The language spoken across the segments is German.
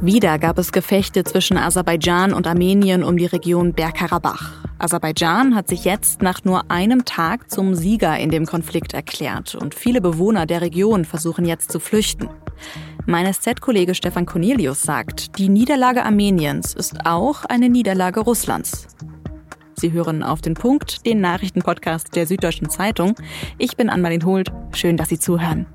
Wieder gab es Gefechte zwischen Aserbaidschan und Armenien um die Region Bergkarabach. Aserbaidschan hat sich jetzt nach nur einem Tag zum Sieger in dem Konflikt erklärt und viele Bewohner der Region versuchen jetzt zu flüchten. Mein SZ-Kollege Stefan Cornelius sagt, die Niederlage Armeniens ist auch eine Niederlage Russlands. Sie hören auf den Punkt, den Nachrichtenpodcast der Süddeutschen Zeitung. Ich bin Anmalin Holt. Schön, dass Sie zuhören.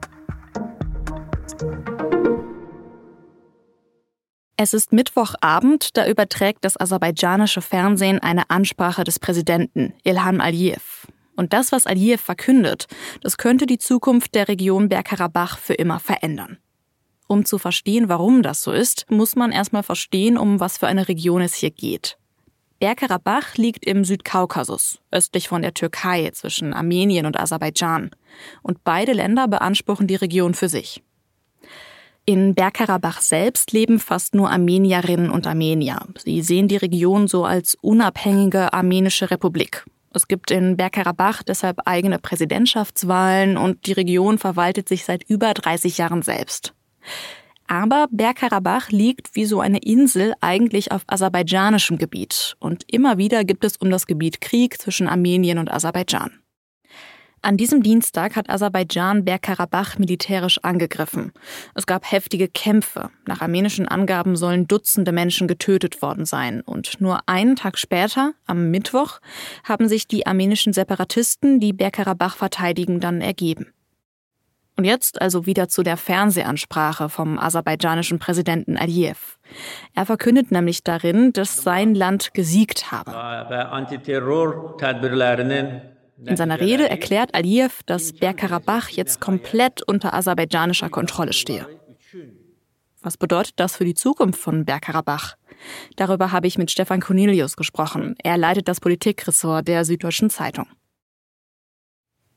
Es ist Mittwochabend, da überträgt das aserbaidschanische Fernsehen eine Ansprache des Präsidenten Ilham Aliyev. Und das, was Aliyev verkündet, das könnte die Zukunft der Region Bergkarabach für immer verändern. Um zu verstehen, warum das so ist, muss man erstmal verstehen, um was für eine Region es hier geht. Bergkarabach liegt im Südkaukasus, östlich von der Türkei zwischen Armenien und Aserbaidschan. Und beide Länder beanspruchen die Region für sich. In Bergkarabach selbst leben fast nur Armenierinnen und Armenier. Sie sehen die Region so als unabhängige armenische Republik. Es gibt in Bergkarabach deshalb eigene Präsidentschaftswahlen und die Region verwaltet sich seit über 30 Jahren selbst. Aber Bergkarabach liegt wie so eine Insel eigentlich auf aserbaidschanischem Gebiet und immer wieder gibt es um das Gebiet Krieg zwischen Armenien und Aserbaidschan. An diesem Dienstag hat Aserbaidschan Bergkarabach militärisch angegriffen. Es gab heftige Kämpfe. Nach armenischen Angaben sollen Dutzende Menschen getötet worden sein. Und nur einen Tag später, am Mittwoch, haben sich die armenischen Separatisten, die Bergkarabach verteidigen, dann ergeben. Und jetzt also wieder zu der Fernsehansprache vom aserbaidschanischen Präsidenten Aliyev. Er verkündet nämlich darin, dass sein Land gesiegt habe. In seiner Rede erklärt Aliyev, dass Bergkarabach jetzt komplett unter aserbaidschanischer Kontrolle stehe. Was bedeutet das für die Zukunft von Bergkarabach? Darüber habe ich mit Stefan Cornelius gesprochen. Er leitet das Politikressort der Süddeutschen Zeitung.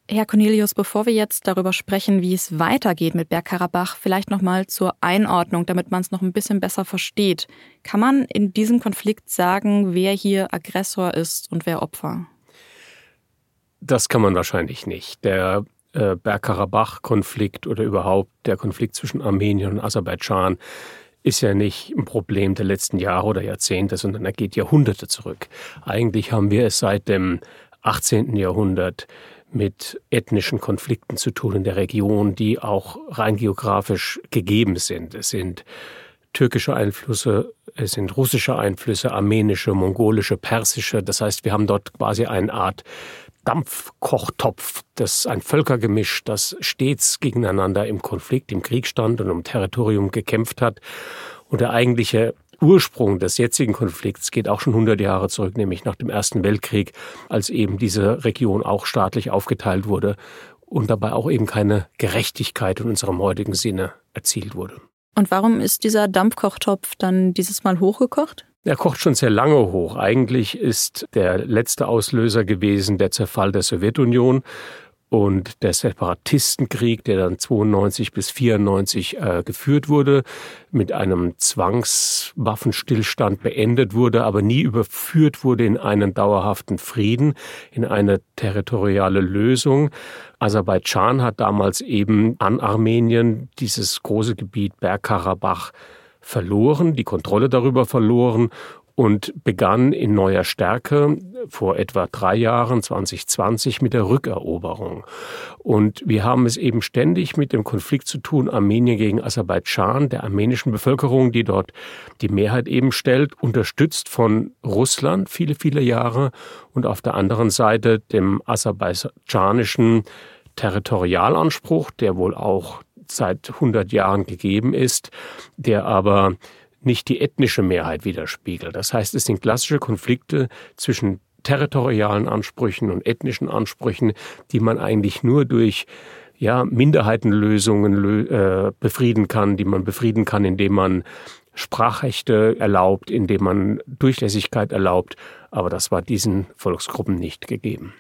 Herr Cornelius, bevor wir jetzt darüber sprechen, wie es weitergeht mit Bergkarabach, vielleicht nochmal zur Einordnung, damit man es noch ein bisschen besser versteht. Kann man in diesem Konflikt sagen, wer hier Aggressor ist und wer Opfer? Das kann man wahrscheinlich nicht. Der äh, Bergkarabach-Konflikt oder überhaupt der Konflikt zwischen Armenien und Aserbaidschan ist ja nicht ein Problem der letzten Jahre oder Jahrzehnte, sondern er geht Jahrhunderte zurück. Eigentlich haben wir es seit dem 18. Jahrhundert mit ethnischen Konflikten zu tun in der Region, die auch rein geografisch gegeben sind. Es sind türkische Einflüsse, es sind russische Einflüsse, armenische, mongolische, persische. Das heißt, wir haben dort quasi eine Art Dampfkochtopf, das ein Völkergemisch, das stets gegeneinander im Konflikt, im Krieg stand und um Territorium gekämpft hat. Und der eigentliche Ursprung des jetzigen Konflikts geht auch schon 100 Jahre zurück, nämlich nach dem Ersten Weltkrieg, als eben diese Region auch staatlich aufgeteilt wurde und dabei auch eben keine Gerechtigkeit in unserem heutigen Sinne erzielt wurde. Und warum ist dieser Dampfkochtopf dann dieses Mal hochgekocht? Er kocht schon sehr lange hoch. Eigentlich ist der letzte Auslöser gewesen der Zerfall der Sowjetunion und der Separatistenkrieg, der dann 92 bis 94 äh, geführt wurde, mit einem Zwangswaffenstillstand beendet wurde, aber nie überführt wurde in einen dauerhaften Frieden, in eine territoriale Lösung. Aserbaidschan hat damals eben an Armenien dieses große Gebiet Bergkarabach verloren, die Kontrolle darüber verloren und begann in neuer Stärke vor etwa drei Jahren, 2020, mit der Rückeroberung. Und wir haben es eben ständig mit dem Konflikt zu tun, Armenien gegen Aserbaidschan, der armenischen Bevölkerung, die dort die Mehrheit eben stellt, unterstützt von Russland viele, viele Jahre und auf der anderen Seite dem aserbaidschanischen Territorialanspruch, der wohl auch seit 100 Jahren gegeben ist, der aber nicht die ethnische Mehrheit widerspiegelt. Das heißt, es sind klassische Konflikte zwischen territorialen Ansprüchen und ethnischen Ansprüchen, die man eigentlich nur durch ja, Minderheitenlösungen äh, befrieden kann, die man befrieden kann, indem man Sprachrechte erlaubt, indem man Durchlässigkeit erlaubt. Aber das war diesen Volksgruppen nicht gegeben.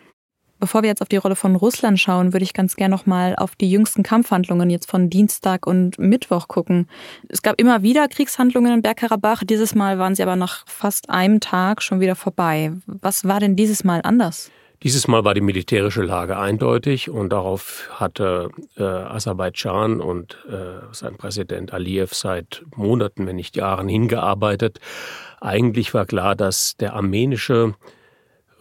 Bevor wir jetzt auf die Rolle von Russland schauen, würde ich ganz gerne noch mal auf die jüngsten Kampfhandlungen jetzt von Dienstag und Mittwoch gucken. Es gab immer wieder Kriegshandlungen in Bergkarabach. Dieses Mal waren sie aber nach fast einem Tag schon wieder vorbei. Was war denn dieses Mal anders? Dieses Mal war die militärische Lage eindeutig und darauf hatte äh, Aserbaidschan und äh, sein Präsident Aliyev seit Monaten, wenn nicht Jahren hingearbeitet. Eigentlich war klar, dass der armenische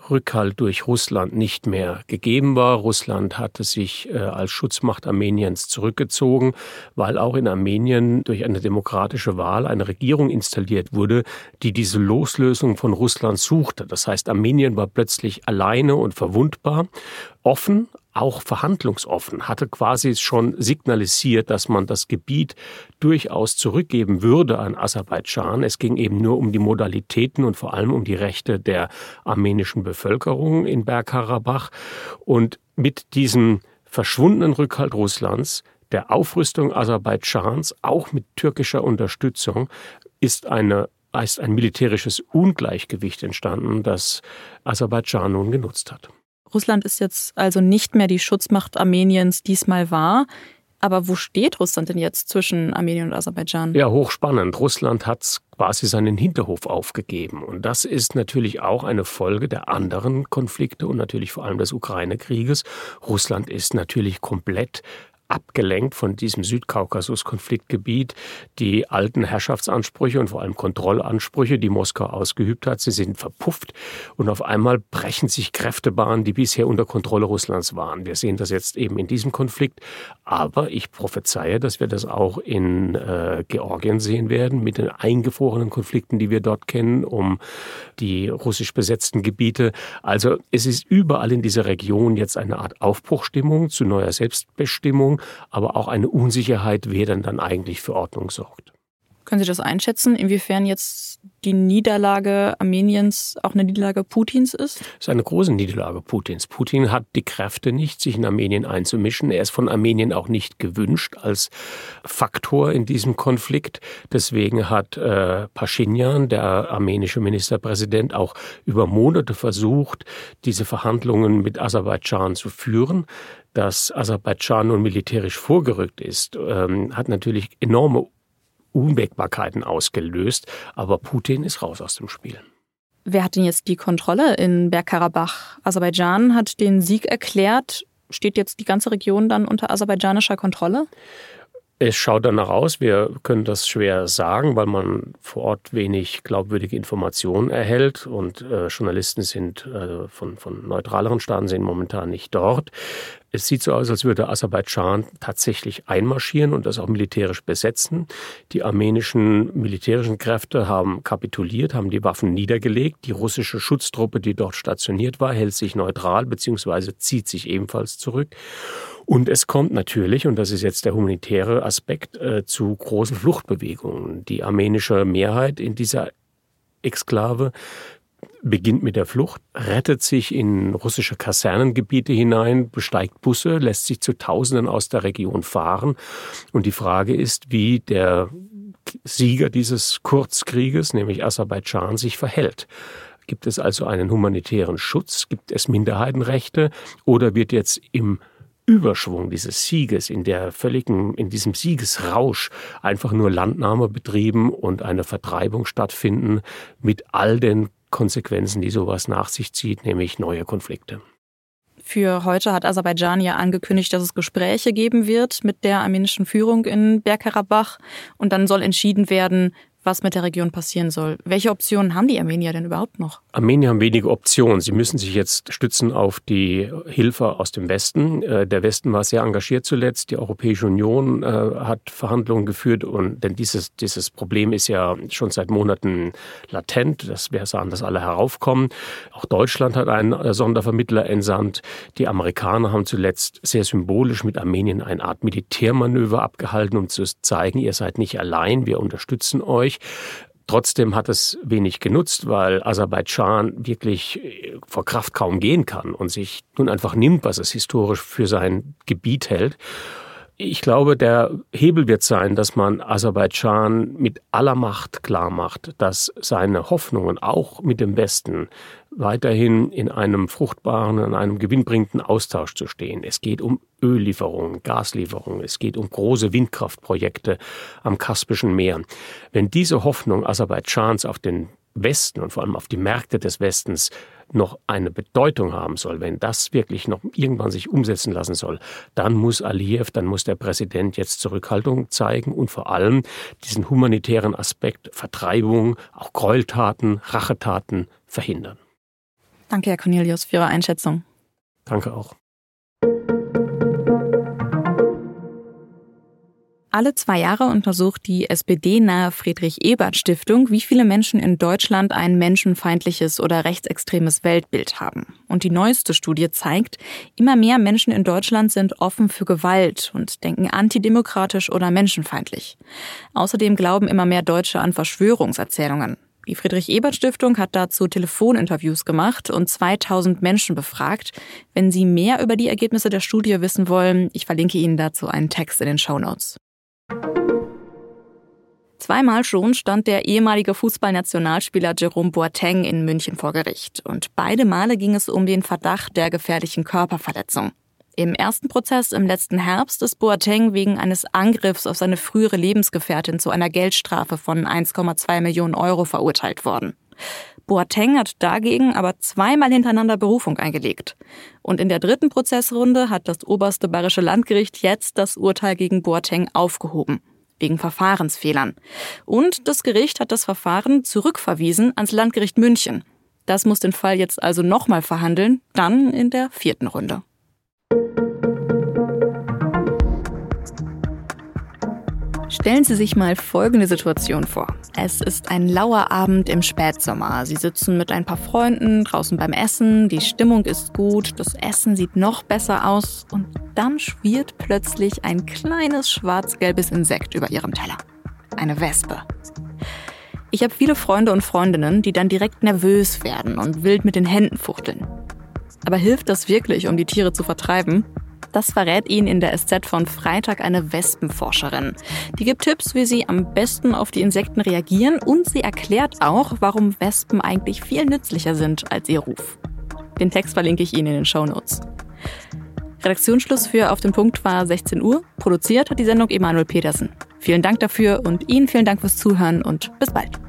Rückhalt durch Russland nicht mehr gegeben war. Russland hatte sich äh, als Schutzmacht Armeniens zurückgezogen, weil auch in Armenien durch eine demokratische Wahl eine Regierung installiert wurde, die diese Loslösung von Russland suchte. Das heißt, Armenien war plötzlich alleine und verwundbar, offen, auch verhandlungsoffen, hatte quasi schon signalisiert, dass man das Gebiet durchaus zurückgeben würde an Aserbaidschan. Es ging eben nur um die Modalitäten und vor allem um die Rechte der armenischen Bevölkerung in Bergkarabach. Und mit diesem verschwundenen Rückhalt Russlands der Aufrüstung Aserbaidschans, auch mit türkischer Unterstützung, ist eine ist ein militärisches Ungleichgewicht entstanden, das Aserbaidschan nun genutzt hat. Russland ist jetzt also nicht mehr die Schutzmacht Armeniens diesmal war. Aber wo steht Russland denn jetzt zwischen Armenien und Aserbaidschan? Ja, hochspannend. Russland hat quasi seinen Hinterhof aufgegeben. Und das ist natürlich auch eine Folge der anderen Konflikte und natürlich vor allem des Ukraine-Krieges. Russland ist natürlich komplett abgelenkt von diesem Südkaukasus-Konfliktgebiet. Die alten Herrschaftsansprüche und vor allem Kontrollansprüche, die Moskau ausgeübt hat, sie sind verpufft und auf einmal brechen sich Kräftebahnen, die bisher unter Kontrolle Russlands waren. Wir sehen das jetzt eben in diesem Konflikt, aber ich prophezeie, dass wir das auch in äh, Georgien sehen werden mit den eingefrorenen Konflikten, die wir dort kennen, um die russisch besetzten Gebiete. Also es ist überall in dieser Region jetzt eine Art Aufbruchstimmung zu neuer Selbstbestimmung aber auch eine Unsicherheit, wer denn dann eigentlich für Ordnung sorgt. Können Sie das einschätzen, inwiefern jetzt die Niederlage Armeniens auch eine Niederlage Putins ist? Es ist eine große Niederlage Putins. Putin hat die Kräfte nicht, sich in Armenien einzumischen. Er ist von Armenien auch nicht gewünscht als Faktor in diesem Konflikt. Deswegen hat äh, Pashinyan, der armenische Ministerpräsident, auch über Monate versucht, diese Verhandlungen mit Aserbaidschan zu führen dass Aserbaidschan nun militärisch vorgerückt ist, ähm, hat natürlich enorme Unwägbarkeiten ausgelöst, aber Putin ist raus aus dem Spiel. Wer hat denn jetzt die Kontrolle in Bergkarabach? Aserbaidschan hat den Sieg erklärt. Steht jetzt die ganze Region dann unter aserbaidschanischer Kontrolle? Es schaut danach aus, wir können das schwer sagen, weil man vor Ort wenig glaubwürdige Informationen erhält und äh, Journalisten sind äh, von, von neutraleren Staaten sind momentan nicht dort. Es sieht so aus, als würde Aserbaidschan tatsächlich einmarschieren und das auch militärisch besetzen. Die armenischen militärischen Kräfte haben kapituliert, haben die Waffen niedergelegt. Die russische Schutztruppe, die dort stationiert war, hält sich neutral bzw. zieht sich ebenfalls zurück. Und es kommt natürlich, und das ist jetzt der humanitäre Aspekt, äh, zu großen Fluchtbewegungen. Die armenische Mehrheit in dieser Exklave beginnt mit der Flucht, rettet sich in russische Kasernengebiete hinein, besteigt Busse, lässt sich zu Tausenden aus der Region fahren. Und die Frage ist, wie der Sieger dieses Kurzkrieges, nämlich Aserbaidschan, sich verhält. Gibt es also einen humanitären Schutz? Gibt es Minderheitenrechte? Oder wird jetzt im Überschwung dieses Sieges, in der völligen, in diesem Siegesrausch einfach nur Landnahme betrieben und eine Vertreibung stattfinden mit all den Konsequenzen, die sowas nach sich zieht, nämlich neue Konflikte. Für heute hat Aserbaidschan ja angekündigt, dass es Gespräche geben wird mit der armenischen Führung in Bergkarabach und dann soll entschieden werden, was mit der Region passieren soll. Welche Optionen haben die Armenier denn überhaupt noch? Armenier haben wenige Optionen. Sie müssen sich jetzt stützen auf die Hilfe aus dem Westen. Äh, der Westen war sehr engagiert zuletzt. Die Europäische Union äh, hat Verhandlungen geführt und denn dieses, dieses Problem ist ja schon seit Monaten latent. Das wäre sahen, dass alle heraufkommen. Auch Deutschland hat einen äh, Sondervermittler entsandt. Die Amerikaner haben zuletzt sehr symbolisch mit Armenien eine Art Militärmanöver abgehalten, um zu zeigen, ihr seid nicht allein, wir unterstützen euch nicht. Trotzdem hat es wenig genutzt, weil Aserbaidschan wirklich äh, vor Kraft kaum gehen kann und sich nun einfach nimmt, was es historisch für sein Gebiet hält. Ich glaube, der Hebel wird sein, dass man Aserbaidschan mit aller Macht klar macht, dass seine Hoffnungen auch mit dem Westen weiterhin in einem fruchtbaren, in einem gewinnbringenden Austausch zu stehen. Es geht um Öllieferungen, Gaslieferungen, es geht um große Windkraftprojekte am Kaspischen Meer. Wenn diese Hoffnung Aserbaidschans auf den Westen und vor allem auf die Märkte des Westens noch eine Bedeutung haben soll, wenn das wirklich noch irgendwann sich umsetzen lassen soll, dann muss Aliyev, dann muss der Präsident jetzt Zurückhaltung zeigen und vor allem diesen humanitären Aspekt Vertreibung, auch Gräueltaten, Rachetaten verhindern. Danke, Herr Cornelius, für Ihre Einschätzung. Danke auch. Alle zwei Jahre untersucht die SPD-nahe Friedrich-Ebert-Stiftung, wie viele Menschen in Deutschland ein menschenfeindliches oder rechtsextremes Weltbild haben. Und die neueste Studie zeigt, immer mehr Menschen in Deutschland sind offen für Gewalt und denken antidemokratisch oder menschenfeindlich. Außerdem glauben immer mehr Deutsche an Verschwörungserzählungen. Die Friedrich-Ebert-Stiftung hat dazu Telefoninterviews gemacht und 2000 Menschen befragt. Wenn Sie mehr über die Ergebnisse der Studie wissen wollen, ich verlinke Ihnen dazu einen Text in den Show Notes. Zweimal schon stand der ehemalige Fußballnationalspieler Jerome Boateng in München vor Gericht. Und beide Male ging es um den Verdacht der gefährlichen Körperverletzung. Im ersten Prozess im letzten Herbst ist Boateng wegen eines Angriffs auf seine frühere Lebensgefährtin zu einer Geldstrafe von 1,2 Millionen Euro verurteilt worden. Boateng hat dagegen aber zweimal hintereinander Berufung eingelegt. Und in der dritten Prozessrunde hat das oberste bayerische Landgericht jetzt das Urteil gegen Boateng aufgehoben. Wegen Verfahrensfehlern. Und das Gericht hat das Verfahren zurückverwiesen ans Landgericht München. Das muss den Fall jetzt also nochmal verhandeln, dann in der vierten Runde. Stellen Sie sich mal folgende Situation vor. Es ist ein lauer Abend im Spätsommer. Sie sitzen mit ein paar Freunden draußen beim Essen, die Stimmung ist gut, das Essen sieht noch besser aus und dann schwirrt plötzlich ein kleines schwarz-gelbes Insekt über Ihrem Teller. Eine Wespe. Ich habe viele Freunde und Freundinnen, die dann direkt nervös werden und wild mit den Händen fuchteln. Aber hilft das wirklich, um die Tiere zu vertreiben? Das verrät Ihnen in der SZ von Freitag eine Wespenforscherin. Die gibt Tipps, wie Sie am besten auf die Insekten reagieren und sie erklärt auch, warum Wespen eigentlich viel nützlicher sind als ihr Ruf. Den Text verlinke ich Ihnen in den Show Notes. Redaktionsschluss für Auf den Punkt war 16 Uhr. Produziert hat die Sendung Emanuel Petersen. Vielen Dank dafür und Ihnen vielen Dank fürs Zuhören und bis bald.